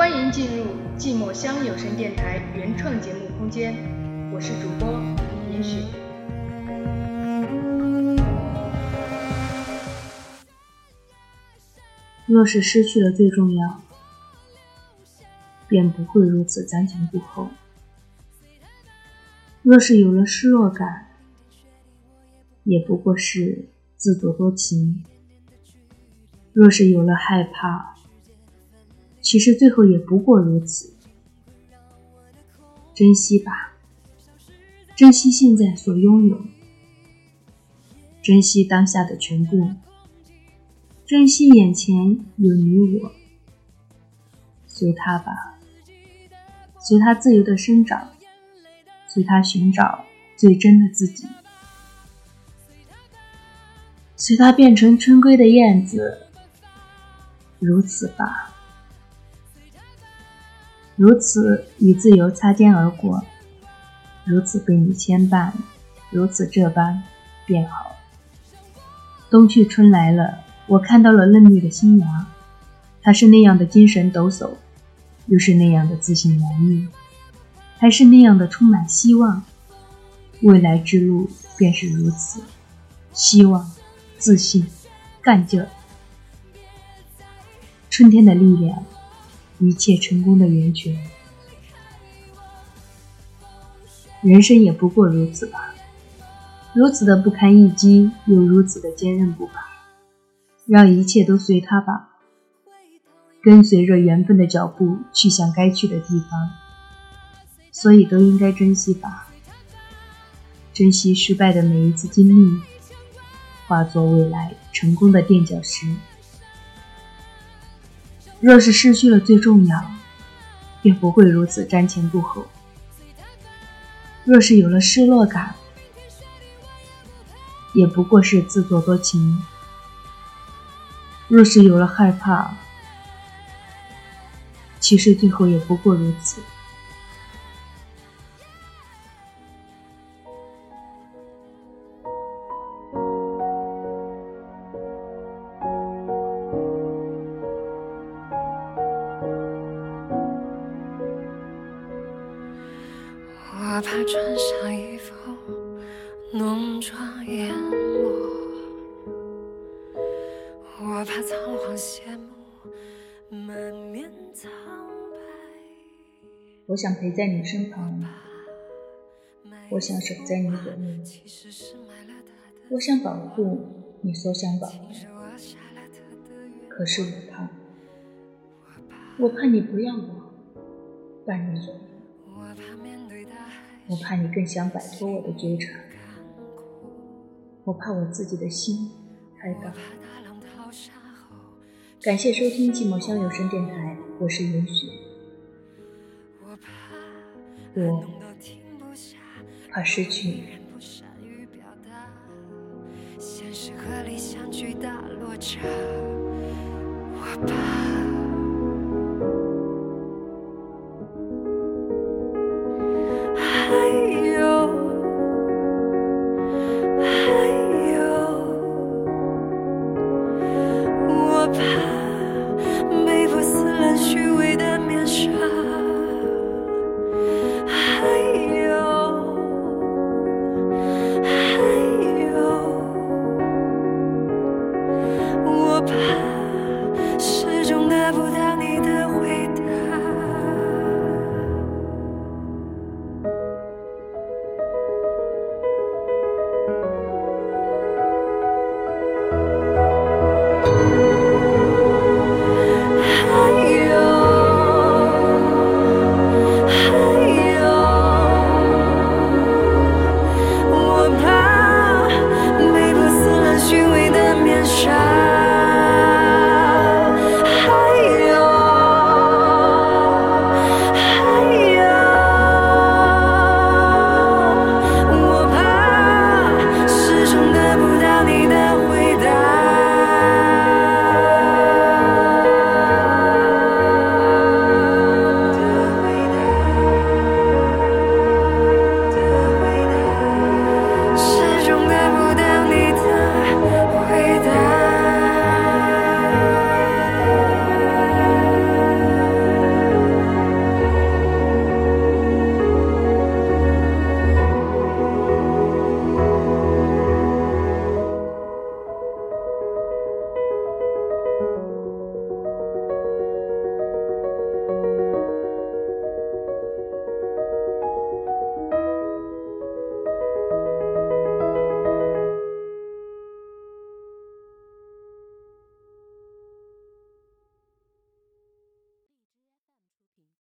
欢迎进入寂寞乡有声电台原创节目空间，我是主播严雪。若是失去了最重要，便不会如此瞻前顾后；若是有了失落感，也不过是自作多情；若是有了害怕，其实最后也不过如此。珍惜吧，珍惜现在所拥有，珍惜当下的全部。珍惜眼前有你我，随他吧，随他自由的生长，随他寻找最真的自己，随他变成春归的燕子，如此吧，如此与自由擦肩而过，如此被你牵绊，如此这般便好。冬去春来了。我看到了嫩绿的新芽，它是那样的精神抖擞，又是那样的自信洋溢，还是那样的充满希望。未来之路便是如此，希望、自信、干劲儿，春天的力量，一切成功的源泉。人生也不过如此吧，如此的不堪一击，又如此的坚韧不拔。让一切都随他吧，跟随着缘分的脚步去向该去的地方。所以都应该珍惜吧，珍惜失败的每一次经历，化作未来成功的垫脚石。若是失去了最重要，便不会如此瞻前顾后；若是有了失落感，也不过是自作多情。若是有了害怕，其实最后也不过如此。穿上衣服，浓妆艳抹。我怕仓皇谢幕，满面苍白。我想陪在你身旁，我想守在你左右，我想保护你所想保护。可是我怕，我怕你不让我伴你左右，我怕你更想摆脱我的纠缠，我怕我自己的心太大。感谢收听《寂寞乡有声电台》，我是云雪。我怕失去你。现实和理想巨大落差，我怕。Hey.